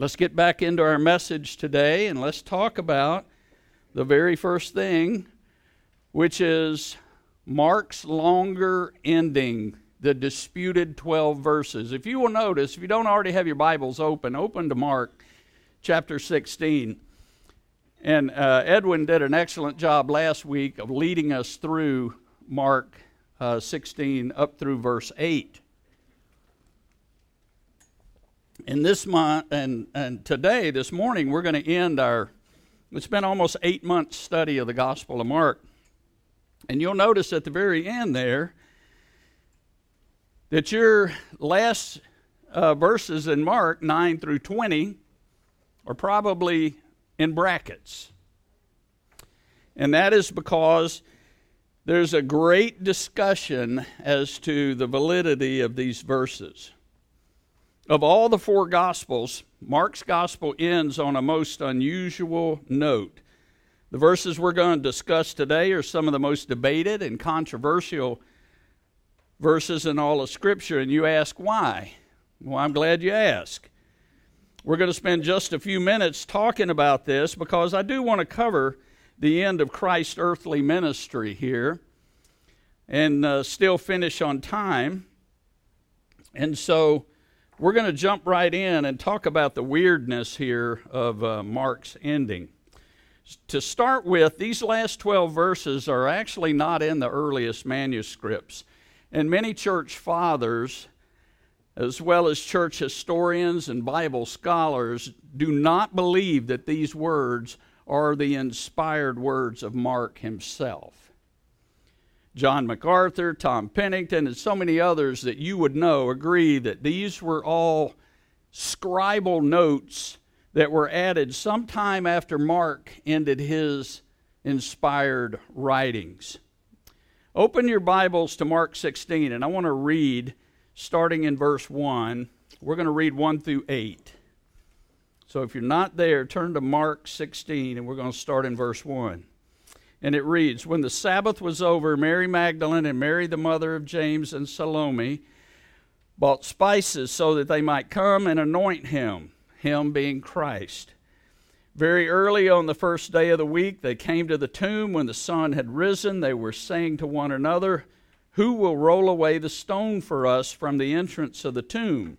Let's get back into our message today and let's talk about the very first thing, which is Mark's longer ending, the disputed 12 verses. If you will notice, if you don't already have your Bibles open, open to Mark chapter 16. And uh, Edwin did an excellent job last week of leading us through Mark uh, 16 up through verse 8. And this month and, and today, this morning, we're going to end our, it's been almost eight months study of the Gospel of Mark. And you'll notice at the very end there that your last uh, verses in Mark, 9 through 20, are probably in brackets. And that is because there's a great discussion as to the validity of these verses. Of all the four Gospels, Mark's Gospel ends on a most unusual note. The verses we're going to discuss today are some of the most debated and controversial verses in all of Scripture, and you ask why. Well, I'm glad you ask. We're going to spend just a few minutes talking about this because I do want to cover the end of Christ's earthly ministry here and uh, still finish on time. And so we're going to jump right in and talk about the weirdness here of uh, Mark's ending. To start with, these last 12 verses are actually not in the earliest manuscripts. And many church fathers, as well as church historians and Bible scholars, do not believe that these words are the inspired words of Mark himself. John MacArthur, Tom Pennington, and so many others that you would know agree that these were all scribal notes that were added sometime after Mark ended his inspired writings. Open your Bibles to Mark 16, and I want to read starting in verse 1. We're going to read 1 through 8. So if you're not there, turn to Mark 16, and we're going to start in verse 1. And it reads When the Sabbath was over, Mary Magdalene and Mary, the mother of James and Salome, bought spices so that they might come and anoint him, him being Christ. Very early on the first day of the week, they came to the tomb. When the sun had risen, they were saying to one another, Who will roll away the stone for us from the entrance of the tomb?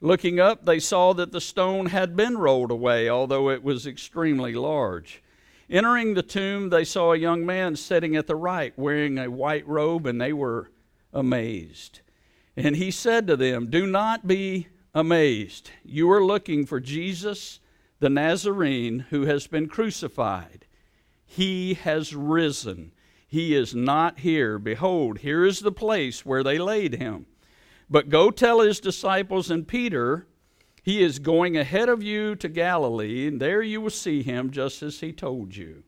Looking up, they saw that the stone had been rolled away, although it was extremely large. Entering the tomb, they saw a young man sitting at the right, wearing a white robe, and they were amazed. And he said to them, Do not be amazed. You are looking for Jesus, the Nazarene, who has been crucified. He has risen. He is not here. Behold, here is the place where they laid him. But go tell his disciples and Peter he is going ahead of you to Galilee, and there you will see him just as he told you.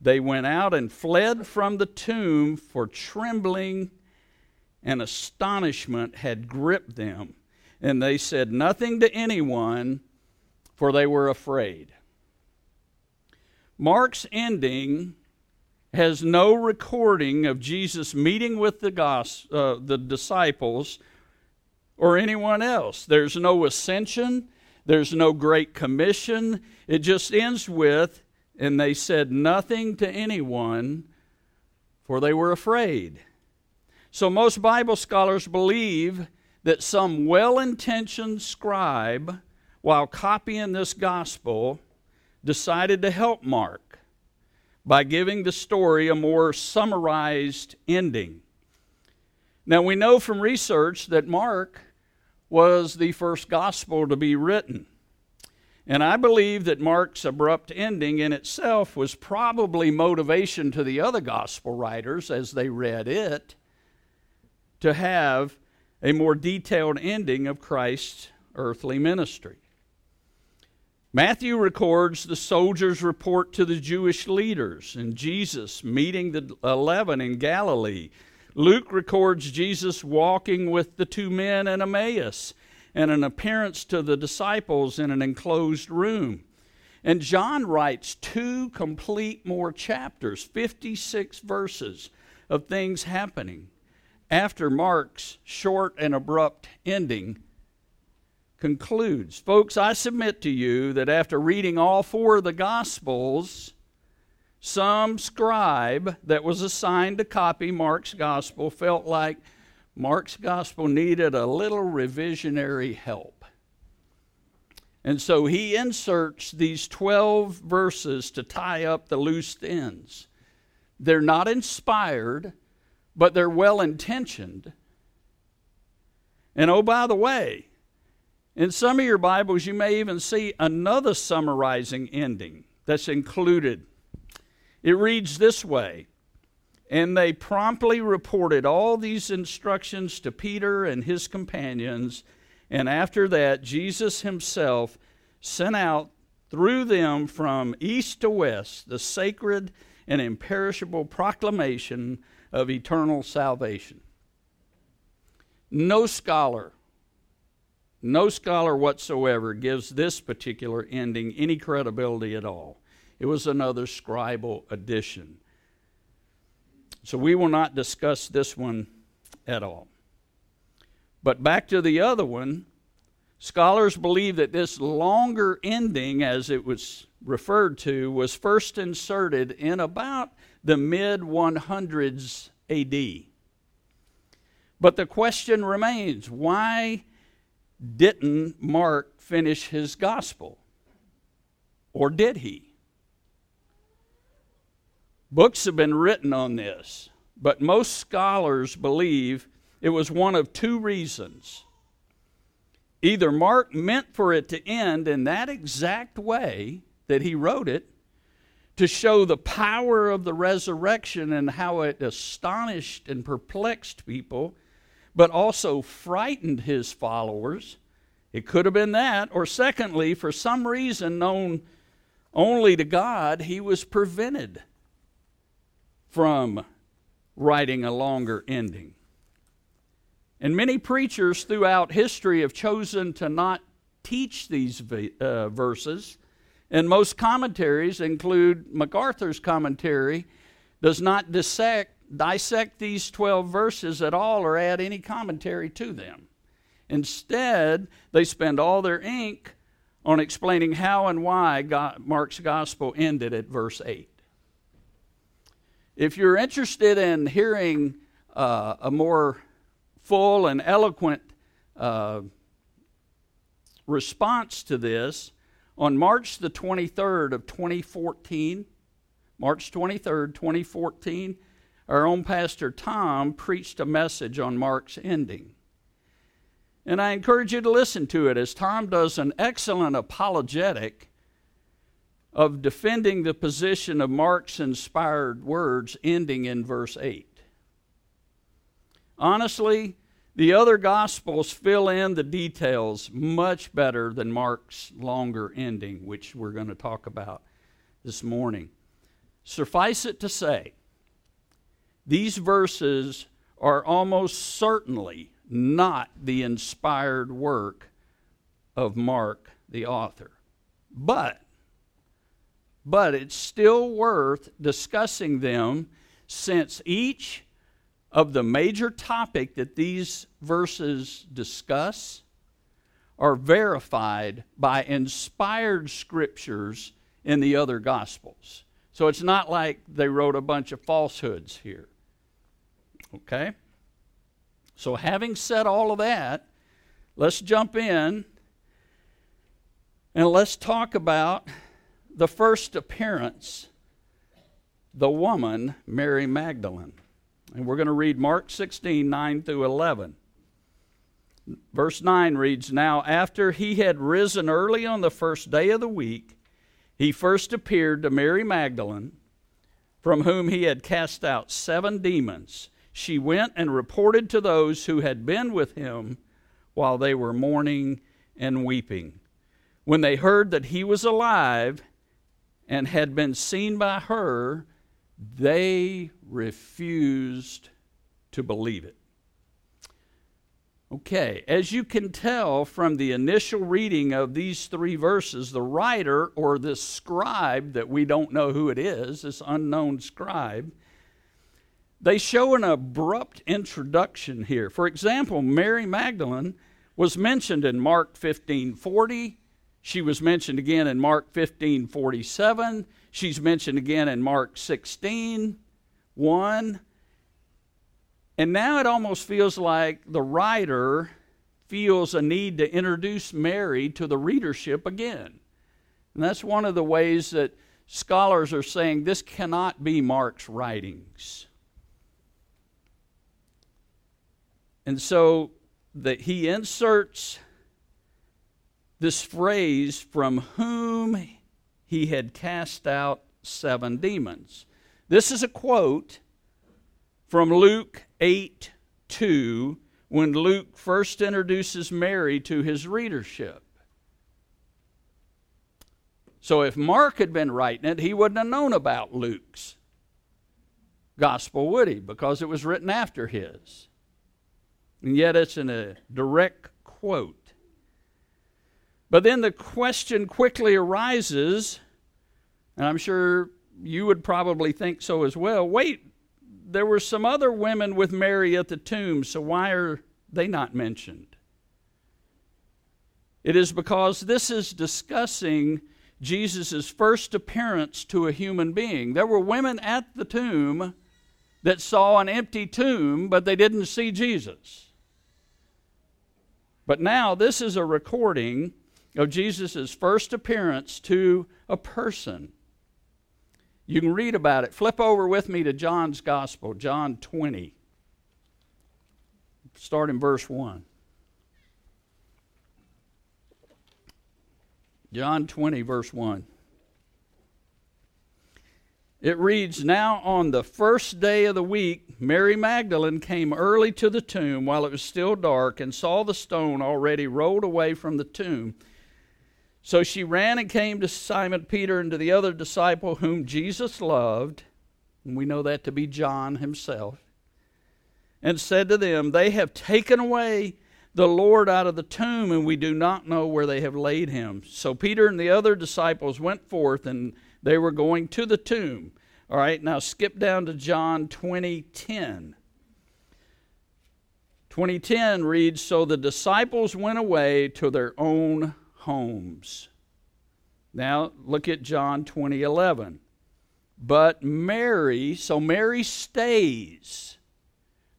They went out and fled from the tomb, for trembling and astonishment had gripped them. And they said nothing to anyone, for they were afraid. Mark's ending has no recording of Jesus meeting with the, gos- uh, the disciples or anyone else. There's no ascension, there's no great commission. It just ends with, and they said nothing to anyone, for they were afraid. So most Bible scholars believe that some well intentioned scribe, while copying this gospel, decided to help Mark by giving the story a more summarized ending. Now, we know from research that Mark was the first gospel to be written. And I believe that Mark's abrupt ending in itself was probably motivation to the other gospel writers as they read it to have a more detailed ending of Christ's earthly ministry. Matthew records the soldiers' report to the Jewish leaders and Jesus meeting the eleven in Galilee Luke records Jesus walking with the two men in Emmaus and an appearance to the disciples in an enclosed room. And John writes two complete more chapters, 56 verses of things happening after Mark's short and abrupt ending concludes Folks, I submit to you that after reading all four of the Gospels, some scribe that was assigned to copy Mark's Gospel felt like Mark's Gospel needed a little revisionary help. And so he inserts these 12 verses to tie up the loose ends. They're not inspired, but they're well intentioned. And oh, by the way, in some of your Bibles, you may even see another summarizing ending that's included. It reads this way And they promptly reported all these instructions to Peter and his companions. And after that, Jesus himself sent out through them from east to west the sacred and imperishable proclamation of eternal salvation. No scholar no scholar whatsoever gives this particular ending any credibility at all. It was another scribal addition. So we will not discuss this one at all. But back to the other one, scholars believe that this longer ending, as it was referred to, was first inserted in about the mid 100s AD. But the question remains why didn't Mark finish his gospel? Or did he? Books have been written on this, but most scholars believe it was one of two reasons. Either Mark meant for it to end in that exact way that he wrote it, to show the power of the resurrection and how it astonished and perplexed people but also frightened his followers. It could have been that. Or, secondly, for some reason known only to God, he was prevented from writing a longer ending. And many preachers throughout history have chosen to not teach these uh, verses. And most commentaries include MacArthur's commentary, does not dissect dissect these 12 verses at all or add any commentary to them. Instead, they spend all their ink on explaining how and why God, Mark's gospel ended at verse 8. If you're interested in hearing uh, a more full and eloquent uh, response to this, on March the 23rd of 2014, March 23rd, 2014, our own pastor Tom preached a message on Mark's ending. And I encourage you to listen to it as Tom does an excellent apologetic of defending the position of Mark's inspired words ending in verse 8. Honestly, the other Gospels fill in the details much better than Mark's longer ending, which we're going to talk about this morning. Suffice it to say, these verses are almost certainly not the inspired work of Mark, the author. But, but it's still worth discussing them since each of the major topic that these verses discuss are verified by inspired scriptures in the other gospels. So it's not like they wrote a bunch of falsehoods here. Okay? So, having said all of that, let's jump in and let's talk about the first appearance, the woman, Mary Magdalene. And we're going to read Mark 16, 9 through 11. Verse 9 reads Now, after he had risen early on the first day of the week, he first appeared to Mary Magdalene, from whom he had cast out seven demons she went and reported to those who had been with him while they were mourning and weeping. When they heard that he was alive and had been seen by her, they refused to believe it. Okay, as you can tell from the initial reading of these three verses, the writer or this scribe that we don't know who it is, this unknown scribe, they show an abrupt introduction here. For example, Mary Magdalene was mentioned in Mark 15:40. She was mentioned again in Mark 15:47. She's mentioned again in Mark 16, 1. And now it almost feels like the writer feels a need to introduce Mary to the readership again. And that's one of the ways that scholars are saying this cannot be Mark's writings. And so that he inserts this phrase from whom he had cast out seven demons. This is a quote from Luke 8 2 when Luke first introduces Mary to his readership. So if Mark had been writing it, he wouldn't have known about Luke's gospel, would he? Because it was written after his. And yet it's in a direct quote. But then the question quickly arises, and I'm sure you would probably think so as well. Wait, there were some other women with Mary at the tomb, so why are they not mentioned? It is because this is discussing Jesus' first appearance to a human being. There were women at the tomb that saw an empty tomb, but they didn't see Jesus. But now this is a recording of Jesus' first appearance to a person. You can read about it. Flip over with me to John's Gospel, John 20. Start in verse 1. John 20, verse 1. It reads Now on the first day of the week, Mary Magdalene came early to the tomb while it was still dark and saw the stone already rolled away from the tomb. So she ran and came to Simon Peter and to the other disciple whom Jesus loved, and we know that to be John himself, and said to them, They have taken away the Lord out of the tomb, and we do not know where they have laid him. So Peter and the other disciples went forth, and they were going to the tomb. All right, now skip down to John 2010. 2010 reads So the disciples went away to their own homes. Now look at John 20:11. But Mary, so Mary stays.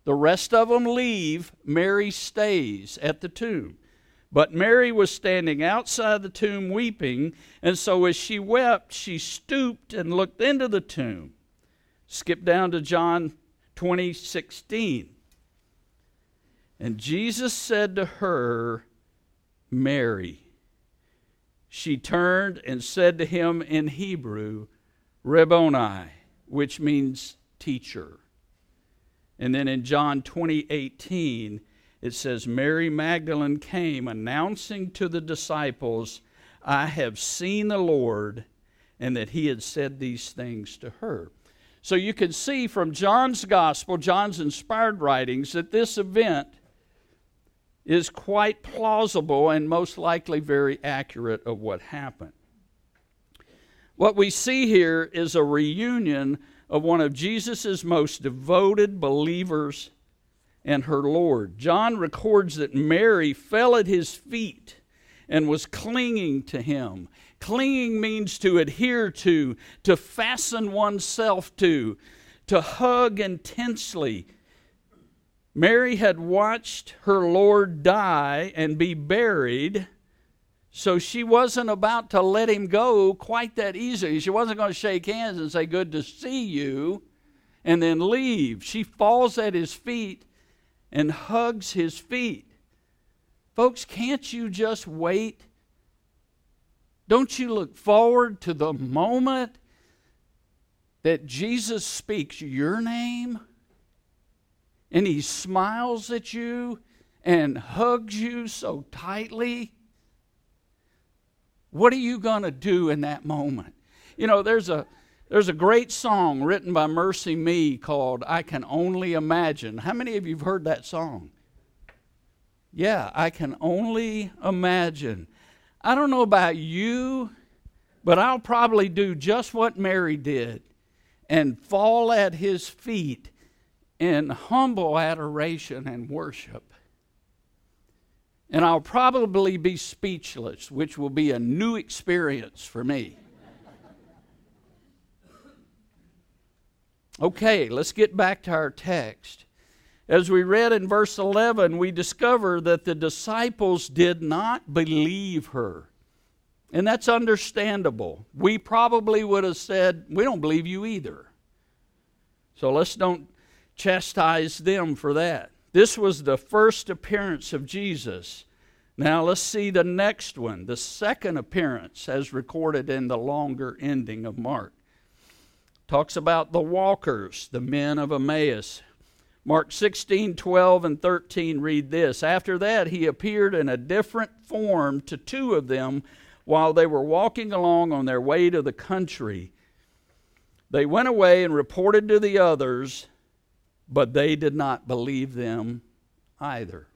The rest of them leave, Mary stays at the tomb. But Mary was standing outside the tomb weeping, and so as she wept, she stooped and looked into the tomb. Skip down to John 20:16. And Jesus said to her, Mary she turned and said to him in Hebrew, Rabboni, which means teacher. And then in John 20, 18, it says, Mary Magdalene came announcing to the disciples, I have seen the Lord, and that he had said these things to her. So you can see from John's gospel, John's inspired writings, that this event is quite plausible and most likely very accurate of what happened. What we see here is a reunion of one of Jesus' most devoted believers and her Lord. John records that Mary fell at his feet and was clinging to him. Clinging means to adhere to, to fasten oneself to, to hug intensely, Mary had watched her Lord die and be buried, so she wasn't about to let him go quite that easily. She wasn't going to shake hands and say, Good to see you, and then leave. She falls at his feet and hugs his feet. Folks, can't you just wait? Don't you look forward to the moment that Jesus speaks your name? And he smiles at you and hugs you so tightly, what are you going to do in that moment? You know, there's a there's a great song written by MercyMe called I Can Only Imagine. How many of you have heard that song? Yeah, I can only imagine. I don't know about you, but I'll probably do just what Mary did and fall at his feet in humble adoration and worship And I'll probably be speechless, which will be a new experience for me. Okay, let's get back to our text. As we read in verse 11, we discover that the disciples did not believe her. And that's understandable. We probably would have said, We don't believe you either. So let's don't chastise them for that. This was the first appearance of Jesus. Now let's see the next one, the second appearance, as recorded in the longer ending of Mark. Talks about the walkers, the men of Emmaus. Mark 16, 12, and 13 read this. After that, he appeared in a different form to two of them while they were walking along on their way to the country. They went away and reported to the others, but they did not believe them either.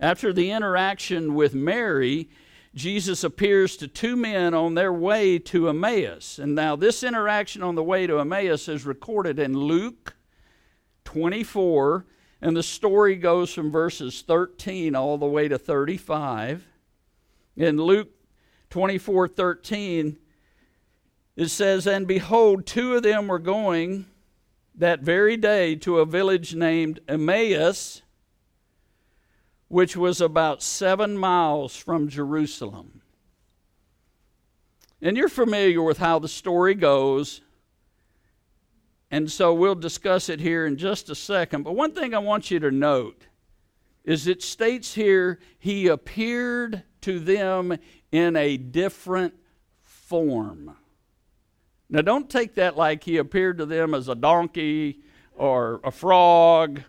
After the interaction with Mary, Jesus appears to two men on their way to Emmaus. And now, this interaction on the way to Emmaus is recorded in Luke 24, and the story goes from verses 13 all the way to 35. In Luke 24 13, it says, And behold, two of them were going that very day to a village named Emmaus, which was about seven miles from Jerusalem. And you're familiar with how the story goes. And so we'll discuss it here in just a second. But one thing I want you to note is it states here, He appeared to them in a different form. Now, don't take that like he appeared to them as a donkey or a frog.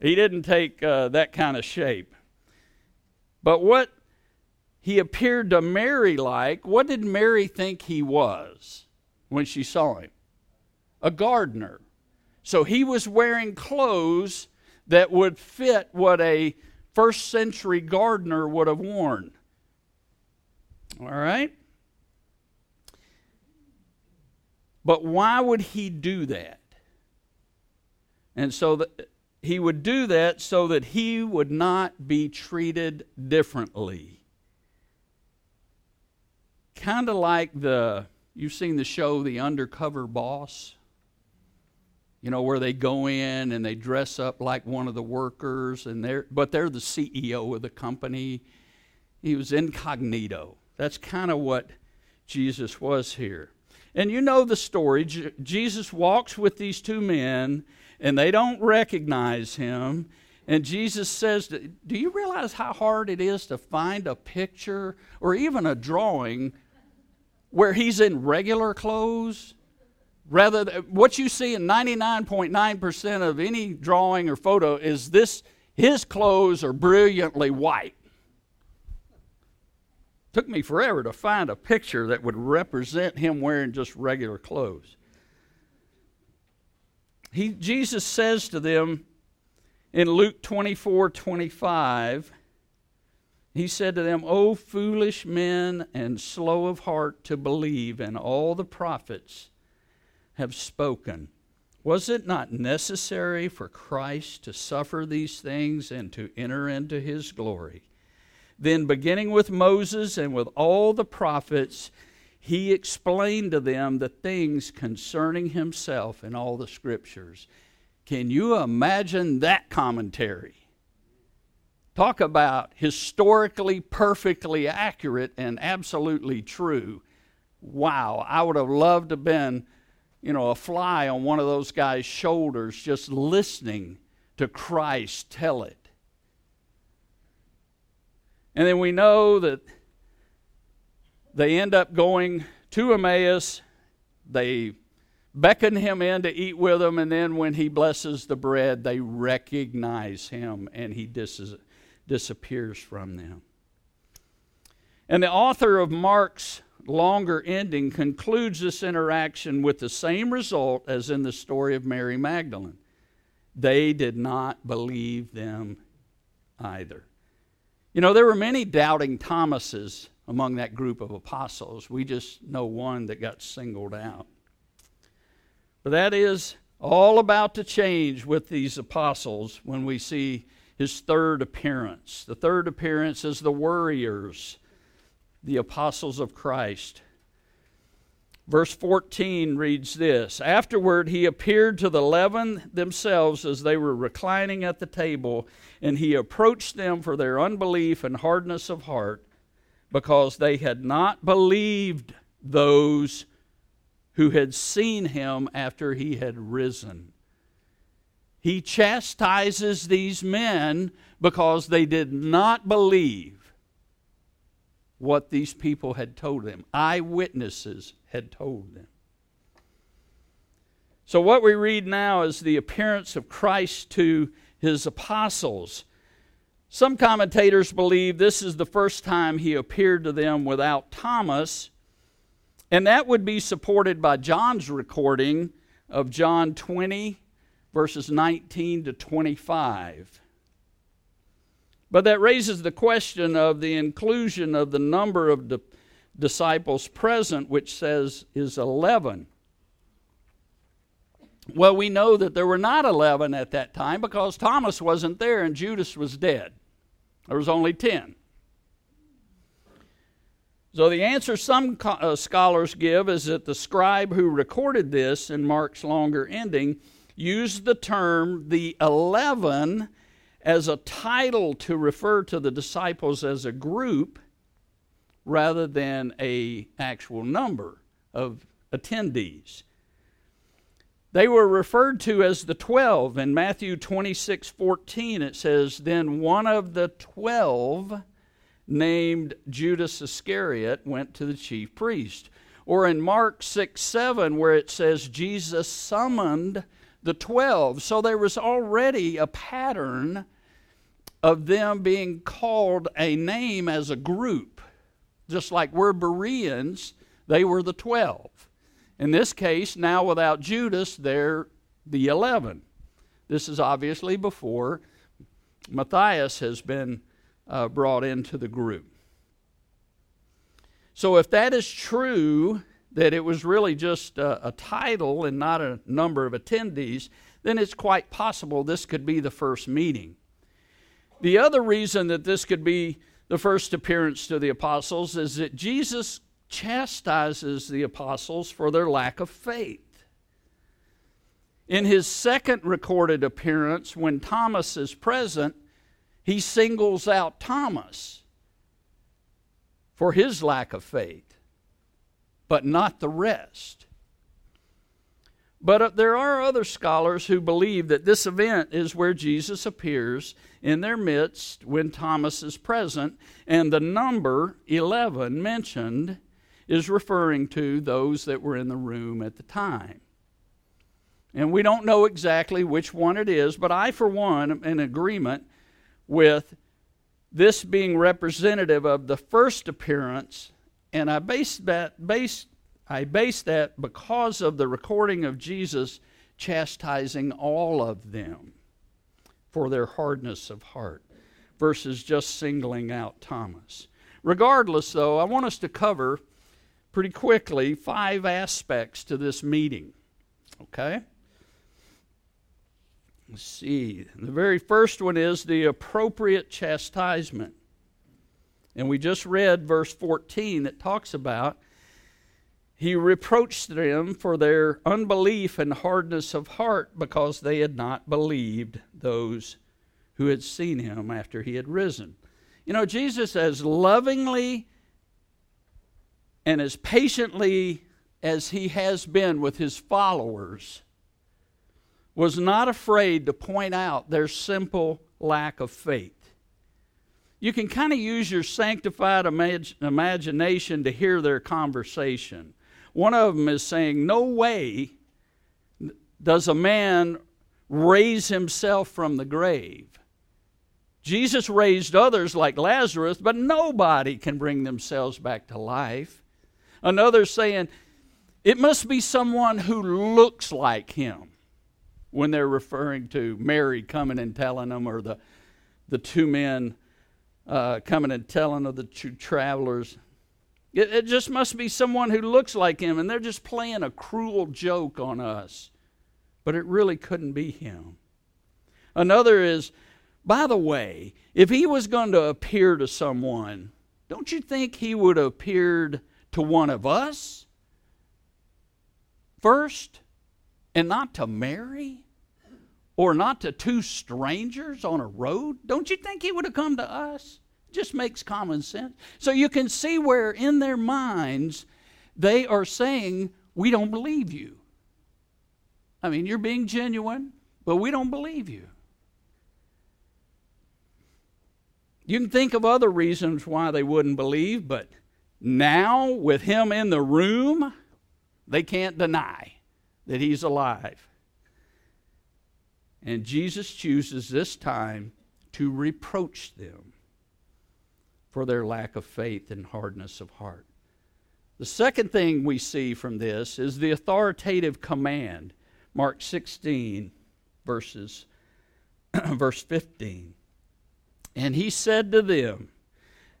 He didn't take uh, that kind of shape. But what he appeared to Mary like, what did Mary think he was when she saw him? A gardener. So he was wearing clothes that would fit what a first century gardener would have worn. All right? But why would he do that? And so that he would do that so that he would not be treated differently. Kind of like the, you've seen the show The Undercover Boss? You know, where they go in and they dress up like one of the workers, and they're, but they're the CEO of the company. He was incognito. That's kind of what Jesus was here. And you know the story. Jesus walks with these two men, and they don't recognize him. And Jesus says, Do you realize how hard it is to find a picture or even a drawing where he's in regular clothes? Rather, than, what you see in 99.9% of any drawing or photo is this his clothes are brilliantly white. Took me forever to find a picture that would represent him wearing just regular clothes. He, Jesus says to them in Luke 24 25, he said to them, O foolish men and slow of heart to believe, and all the prophets have spoken. Was it not necessary for Christ to suffer these things and to enter into his glory? Then, beginning with Moses and with all the prophets, he explained to them the things concerning himself in all the scriptures. Can you imagine that commentary? Talk about historically perfectly accurate and absolutely true. Wow, I would have loved to have been, you know, a fly on one of those guys' shoulders just listening to Christ tell it. And then we know that they end up going to Emmaus. They beckon him in to eat with them, and then when he blesses the bread, they recognize him and he dis- disappears from them. And the author of Mark's longer ending concludes this interaction with the same result as in the story of Mary Magdalene. They did not believe them either. You know, there were many doubting Thomases among that group of apostles. We just know one that got singled out. But that is all about to change with these apostles when we see his third appearance. The third appearance is the worriers, the apostles of Christ. Verse 14 reads this Afterward, he appeared to the eleven themselves as they were reclining at the table, and he approached them for their unbelief and hardness of heart, because they had not believed those who had seen him after he had risen. He chastises these men because they did not believe what these people had told them. Eyewitnesses had told them. So, what we read now is the appearance of Christ to his apostles. Some commentators believe this is the first time he appeared to them without Thomas, and that would be supported by John's recording of John 20 verses 19 to 25. But that raises the question of the inclusion of the number of di- disciples present, which says is 11. Well, we know that there were not 11 at that time because Thomas wasn't there and Judas was dead. There was only 10. So, the answer some uh, scholars give is that the scribe who recorded this in Mark's longer ending used the term the eleven as a title to refer to the disciples as a group rather than a actual number of attendees. They were referred to as the 12. In Matthew 26 14, it says, Then one of the 12, named Judas Iscariot, went to the chief priest. Or in Mark 6 7, where it says, Jesus summoned the 12. So there was already a pattern of them being called a name as a group. Just like we're Bereans, they were the 12. In this case, now without Judas, they're the 11. This is obviously before Matthias has been uh, brought into the group. So, if that is true, that it was really just a, a, title and not a number of attendees, then it's quite possible this could be the first meeting. The other reason that this could be the first appearance to the apostles is that Jesus chastises the apostles for their lack of faith. In his second recorded appearance, when Thomas is present, he singles out Thomas for his lack of faith but not the rest. But uh, there are other scholars who believe that this event is where Jesus appears in their midst when Thomas is present, and the number 11 mentioned is referring to those that were in the room at the time. And we don't know exactly which one it is, but I, for one, am in agreement with this being representative of the first appearance and I base that base I base that because of the recording of Jesus chastising all of them for their hardness of heart versus just singling out Thomas. Regardless, though, I want us to cover pretty quickly five aspects to this meeting. Okay? Let's see. The very first one is the appropriate chastisement. And we just read verse 14 that talks about he reproached them for their unbelief and hardness of heart because they had not believed those who had seen him after he had risen. You know, Jesus, as lovingly and as patiently as he has been with his followers, was not afraid to point out their simple lack of faith you can kind of use your sanctified imag- imagination to hear their conversation. One of them is saying, No way does a man raise himself from the grave. Jesus raised others like Lazarus, but nobody can bring themselves back to life. Another saying, It must be someone who looks like him when they're referring to Mary coming and telling them, or the, the two men uh, coming and telling of the two travelers. It, it just must be someone who looks like him, and they're just playing a cruel joke on us. But it really couldn't be him. Another is By the way, if he was going to appear to someone, don't you think he would have appeared to one of us first and not to Mary? Or not to two strangers on a road? Don't you think he would have come to us? Just makes common sense. So you can see where in their minds they are saying, We don't believe you. I mean, you're being genuine, but we don't believe you. You can think of other reasons why they wouldn't believe, but now, with him in the room, they can't deny that he's alive. And Jesus chooses this time to reproach them for their lack of faith and hardness of heart. The second thing we see from this is the authoritative command. Mark 16, verses, verse 15. And he said to them,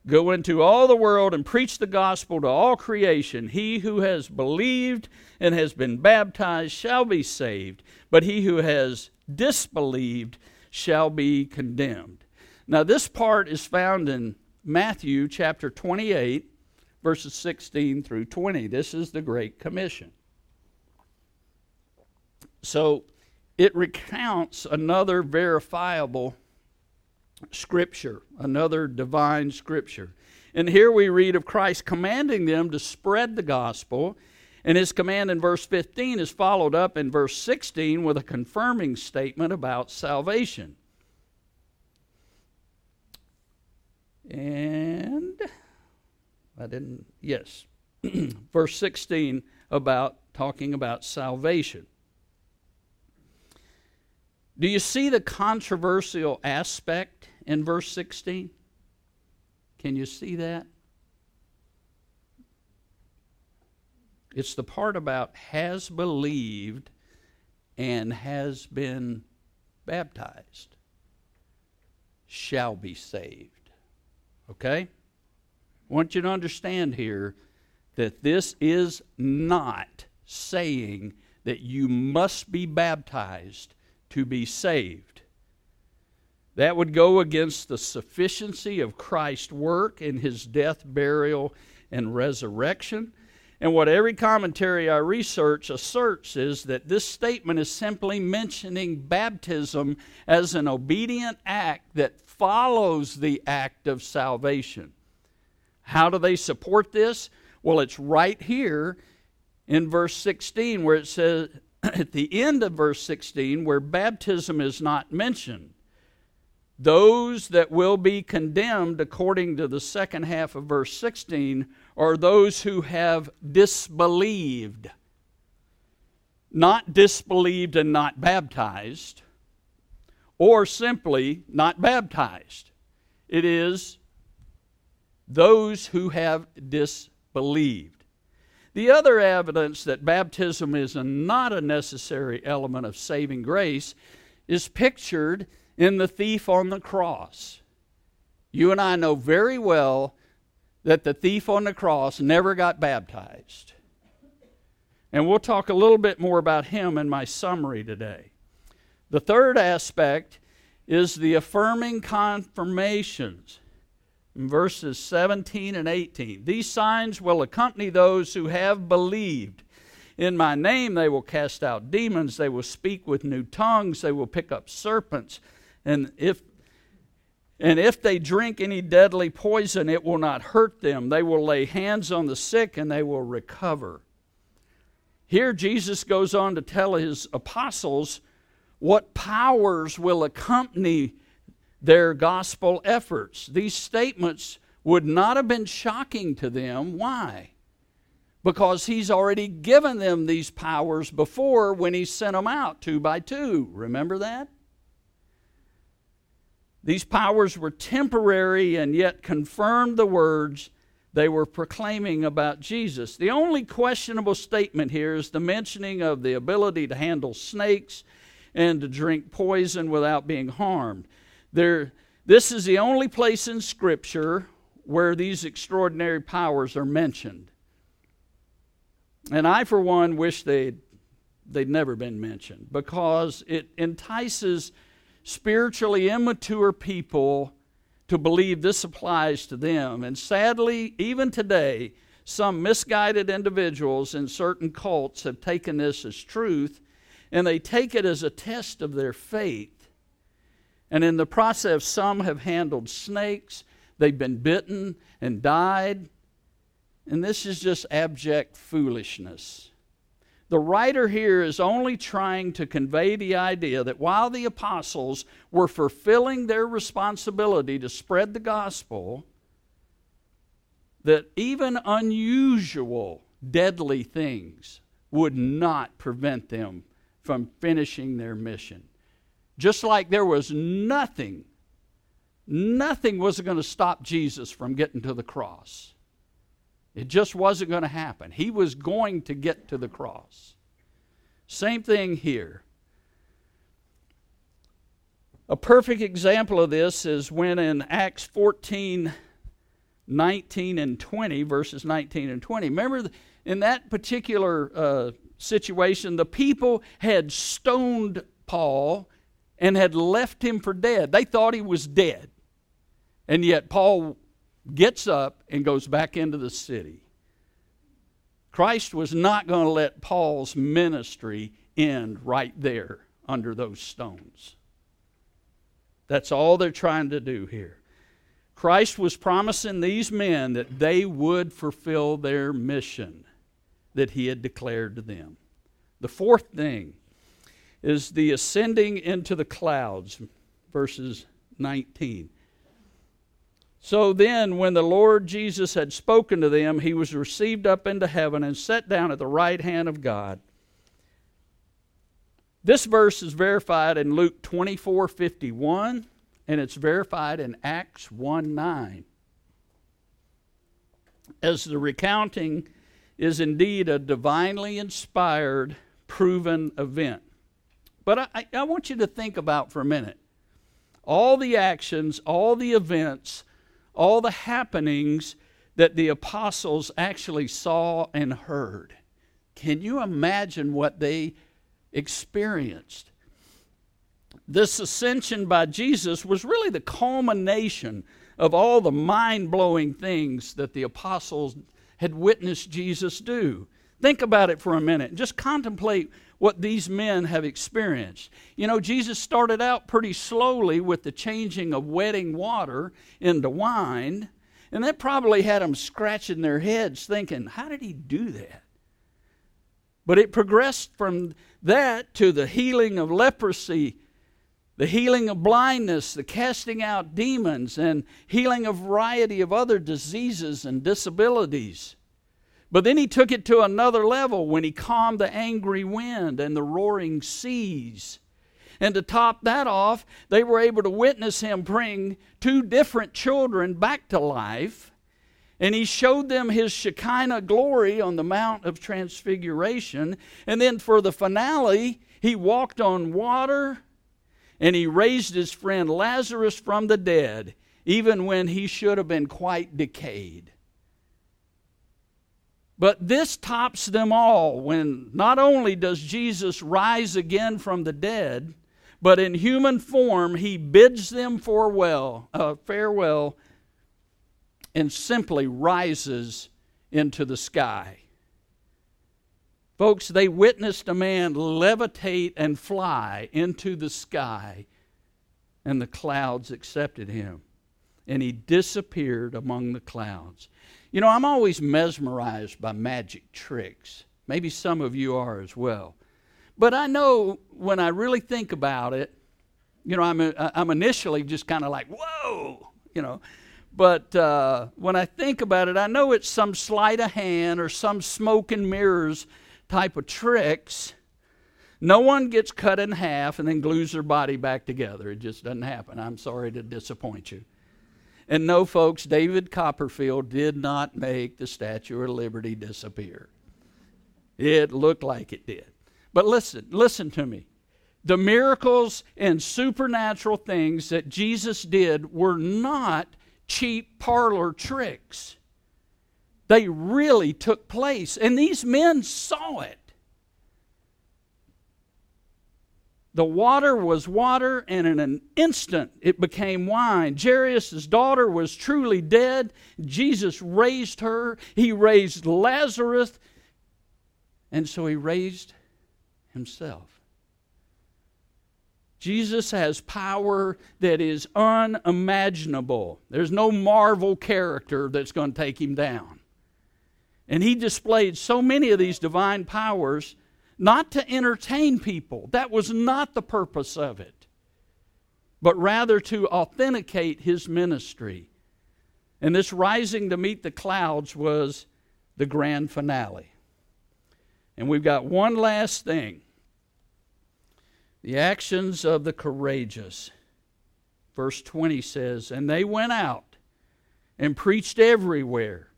Go into all the world and preach the gospel to all creation. He who has believed and has been baptized shall be saved, but he who has disbelieved shall be condemned. Now, this part is found in Matthew chapter 28, verses 16 through 20. This is the Great Commission. So, it recounts another verifiable scripture, another divine scripture. And here we read of Christ commanding them to spread the gospel and his command in verse 15 is followed up in verse 16 with a confirming statement about salvation. And I didn't, yes, verse 16 about talking about salvation. Do you see the controversial aspect in verse 16? Can you see that? It's the part about has believed and has been baptized shall be saved. Okay? I want you to understand here that this is not saying that you must be baptized to be saved. That would go against the sufficiency of Christ's work in his death, burial, and resurrection. And what every commentary I research asserts is that this statement is simply mentioning baptism as an obedient act that follows the act of salvation. How do they support this? Well, it's right here in verse 16 where it says, at the end of verse 16, where baptism is not mentioned. Those that will be condemned, according to the second half of verse 16, are those who have disbelieved. Not disbelieved and not baptized, or simply not baptized. It is those who have disbelieved. The other evidence that baptism is not a necessary element of saving grace is pictured in the thief on the cross. You and I know very well that the thief on the cross never got baptized. And we'll talk a little bit more about him in my summary today. The third aspect is the affirming confirmations in verses 17 and 18. These signs will accompany those who have believed. In my name they will cast out demons, they will speak with new tongues, they will pick up serpents, and if and if they drink any deadly poison, it will not hurt them. They will lay hands on the sick and they will recover. Here, Jesus goes on to tell his apostles what powers will accompany their gospel efforts. These statements would not have been shocking to them. Why? Because he's already given them these powers before when he sent them out two by two. Remember that? These powers were temporary and yet confirmed the words they were proclaiming about Jesus. The only questionable statement here is the mentioning of the ability to handle snakes and to drink poison without being harmed. There, this is the only place in Scripture where these extraordinary powers are mentioned. And I, for one, wish they'd, they'd never been mentioned because it entices spiritually immature people to believe this applies to them. And sadly, even today, some misguided individuals in certain cults have taken this as truth and they take it as a test of their faith. And in the process, some have handled snakes, they've been bitten and died. And this is just abject foolishness. The writer here is only trying to convey the idea that while the apostles were fulfilling their responsibility to spread the gospel, that even unusual, deadly things would not prevent them from finishing their mission. Just like there was nothing, nothing was going to stop Jesus from getting to the cross. It just wasn't going to happen. He was going to get to the cross. Same thing here. A perfect example of this is when in Acts 14 19 and 20, verses 19 and 20. Remember, in that particular uh, situation, the people had stoned Paul and had left him for dead. They thought he was dead. And yet, Paul gets up and goes back into the city. Christ was not going to let Paul's ministry end right there under those stones. That's all they're trying to do here. Christ was promising these men that they would fulfill their mission that he had declared to them. The fourth thing is the ascending into the clouds, verses 19. So then, when the Lord Jesus had spoken to them, he was received up into heaven and set down at the right hand of God. This verse is verified in Luke 24 51, and it's verified in Acts 1 9. As the recounting is indeed a divinely inspired, proven event. But I, I want you to think about for a minute all the actions, all the events all the happenings that the apostles actually saw and heard. Can you imagine what they experienced? This ascension by Jesus was really the culmination of all the mind blowing things that the apostles had witnessed Jesus do. Think about it for a minute. Just contemplate what these men have experienced. You know, Jesus started out pretty slowly with the changing of wetting water into wine, and that probably had them scratching their heads thinking, how did he do that? But it progressed from that to the healing of leprosy, the healing of blindness, the casting out demons, and healing a variety of other diseases and disabilities. But then he took it to another level when he calmed the angry wind and the roaring seas. And to top that off, they were able to witness him bring two different children back to life. And he showed them his Shekinah glory on the Mount of Transfiguration. And then for the finale, he walked on water and he raised his friend Lazarus from the dead, even when he should have been quite decayed. But this tops them all when not only does Jesus rise again from the dead, but in human form he bids them farewell, uh, farewell and simply rises into the sky. Folks, they witnessed a man levitate and fly into the sky, and the clouds accepted him, and he disappeared among the clouds. You know, I'm always mesmerized by magic tricks. Maybe some of you are as well. But I know when I really think about it, you know, I'm, I'm initially just kind of like, whoa, you know. But uh, when I think about it, I know it's some sleight of hand or some smoke and mirrors type of tricks. No one gets cut in half and then glues their body back together. It just doesn't happen. I'm sorry to disappoint you. And no, folks, David Copperfield did not make the Statue of Liberty disappear. It looked like it did. But listen, listen to me. The miracles and supernatural things that Jesus did were not cheap parlor tricks. They really took place, and these men saw it. The water was water, and in an instant it became wine. Jairus' daughter was truly dead. Jesus raised her. He raised Lazarus, and so he raised himself. Jesus has power that is unimaginable. There's no Marvel character that's going to take him down. And he displayed so many of these divine powers not to entertain people. That was not the purpose of it, but rather to authenticate his ministry. And this rising to meet the clouds was the grand finale. And we've got one last thing the actions of the courageous. Verse 20 says, And they went out and preached everywhere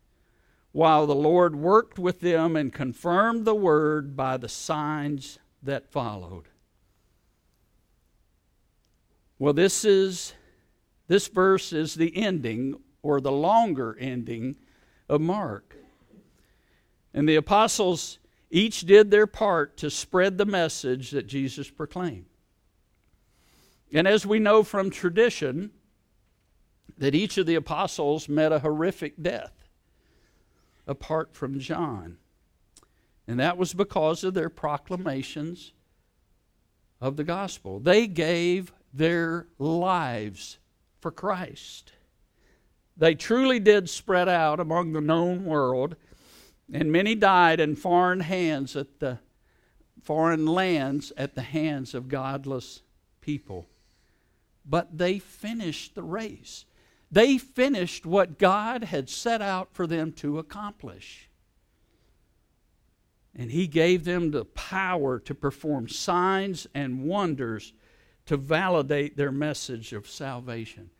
while the Lord worked with them and confirmed the word by the signs that followed. Well, this is this verse is the ending or the longer ending of Mark. And the apostles each did their part to spread the message that Jesus proclaimed. And as we know from tradition, that each of the apostles met a horrific death apart from John. And that was because of their proclamations of the gospel. They gave their lives for Christ. They truly did spread out among the known world, and many died in foreign hands at the foreign lands at the hands of godless people. But they finished the race. They finished what God had set out for them to accomplish. And He gave them the power to perform signs and wonders to validate their message of salvation.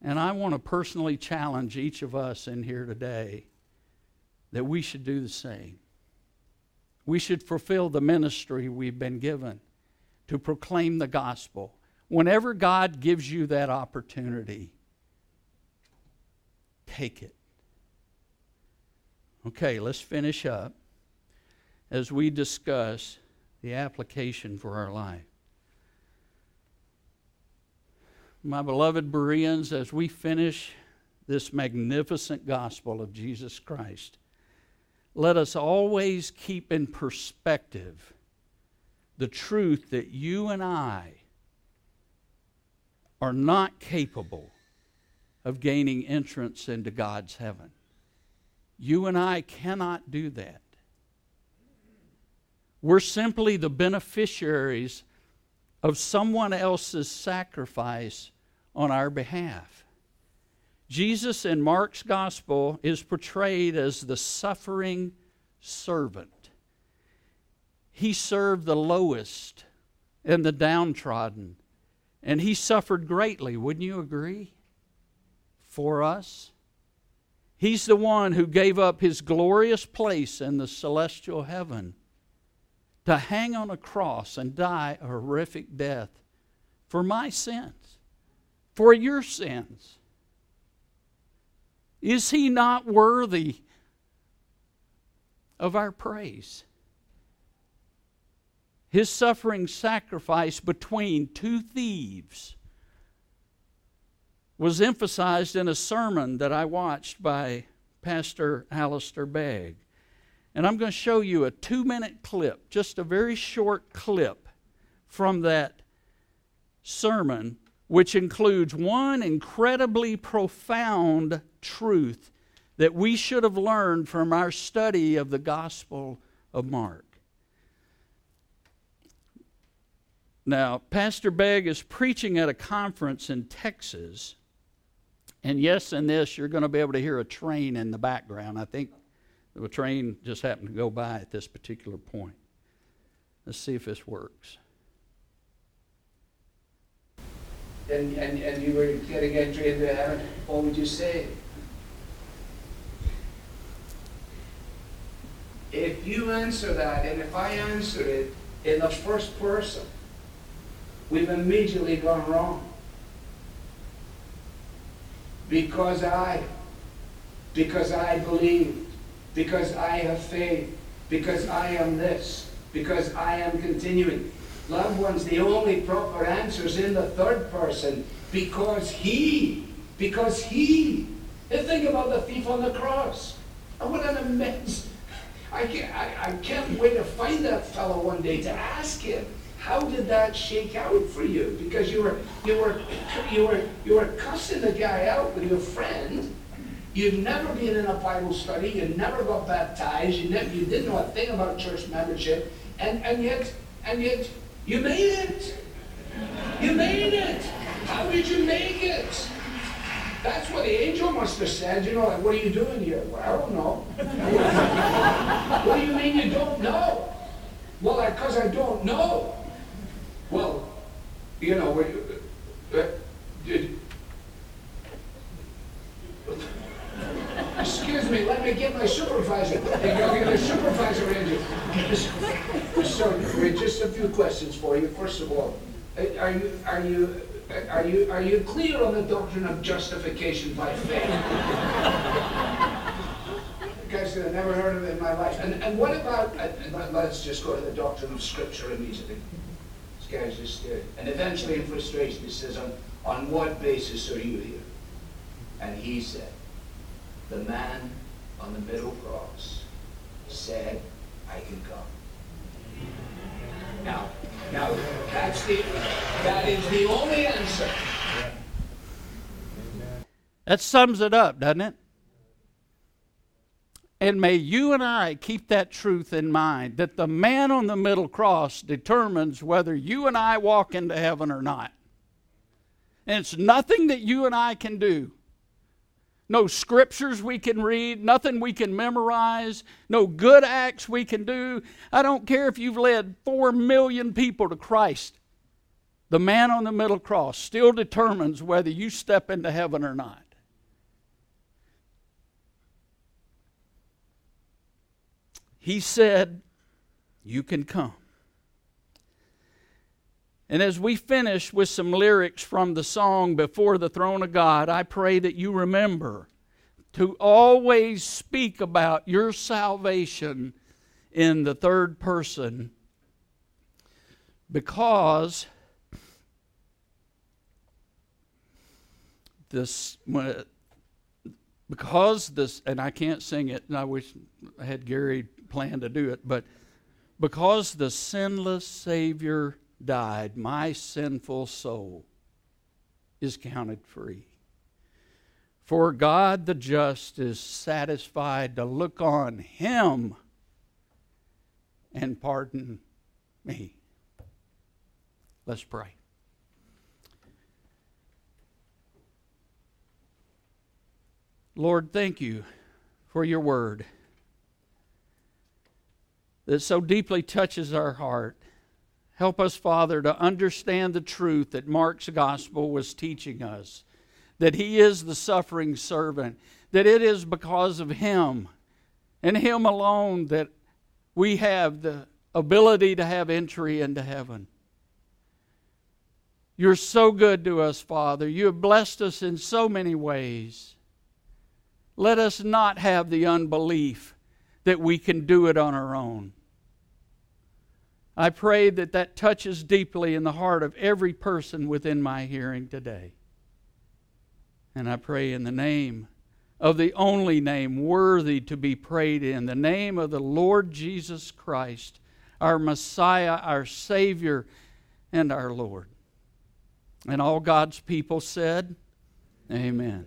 And I want to personally challenge each of us in here today that we should do the same. We should fulfill the ministry we've been given to proclaim the gospel. Whenever God gives you that opportunity, take it. Okay, let's finish up as we discuss the application for our life. My beloved Bereans, as we finish this magnificent gospel of Jesus Christ, let us always keep in perspective the truth that you and I are not capable of gaining entrance into God's heaven. You and I cannot do that. We're simply the beneficiaries of someone else's sacrifice on our behalf. Jesus in Mark's gospel is portrayed as the suffering servant. He served the lowest and the downtrodden, and he suffered greatly. Wouldn't you agree? For us. He's the one who gave up his glorious place in the celestial heaven to hang on a cross and die a horrific death for my sins, for your sins. Is he not worthy of our praise? His suffering sacrifice between two thieves was emphasized in a sermon that I watched by Pastor Alistair Begg. And I'm going to show you a two minute clip, just a very short clip from that sermon, which includes one incredibly profound truth that we should have learned from our study of the Gospel of Mark. Now, Pastor Begg is preaching at a conference in Texas and yes, in this, you're going to be able to hear a train in the background. I think the train just happened to go by at this particular point. Let's see if this works. And, and, and you were getting entry into heaven, what would you say? If you answer that, and if I answer it in the first person, we've immediately gone wrong because I, because I believe, because I have faith, because I am this, because I am continuing. loved ones, the only proper answer is in the third person because he, because he. And think about the thief on the cross. And what an immense. I can't, I, I can't wait to find that fellow one day to ask him. How did that shake out for you? Because you were you were you were you were cussing the guy out with your friend. You've never been in a Bible study. You never got baptized. You, never, you didn't know a thing about church membership, and and yet and yet you made it. You made it. How did you make it? That's what the angel must have said. You know, like, what are you doing here? Well, I don't know. what do you mean you don't know? Well, because I don't know. Well, you know, uh, uh, did, excuse me, let me get my supervisor. Hey, go get the supervisor in you. So, just a few questions for you. First of all, uh, are you, are you, are you, are you clear on the doctrine of justification by faith? guys I've never heard of it in my life. And, and what about, uh, let's just go to the doctrine of Scripture immediately guy's just there. And eventually in frustration he says, on, on what basis are you here? And he said, the man on the middle cross said, I can come. Now, now that's the, that is the only answer. That sums it up, doesn't it? And may you and I keep that truth in mind that the man on the middle cross determines whether you and I walk into heaven or not. And it's nothing that you and I can do. No scriptures we can read, nothing we can memorize, no good acts we can do. I don't care if you've led four million people to Christ. The man on the middle cross still determines whether you step into heaven or not. He said, You can come. And as we finish with some lyrics from the song Before the Throne of God, I pray that you remember to always speak about your salvation in the third person because this because this and I can't sing it and I wish I had Gary plan to do it, but because the sinless Savior died, my sinful soul is counted free. For God the just is satisfied to look on him and pardon me. Let's pray. Lord, thank you for your word that so deeply touches our heart. Help us, Father, to understand the truth that Mark's gospel was teaching us that he is the suffering servant, that it is because of him and him alone that we have the ability to have entry into heaven. You're so good to us, Father. You have blessed us in so many ways. Let us not have the unbelief that we can do it on our own. I pray that that touches deeply in the heart of every person within my hearing today. And I pray in the name of the only name worthy to be prayed in, the name of the Lord Jesus Christ, our Messiah, our Savior, and our Lord. And all God's people said, Amen.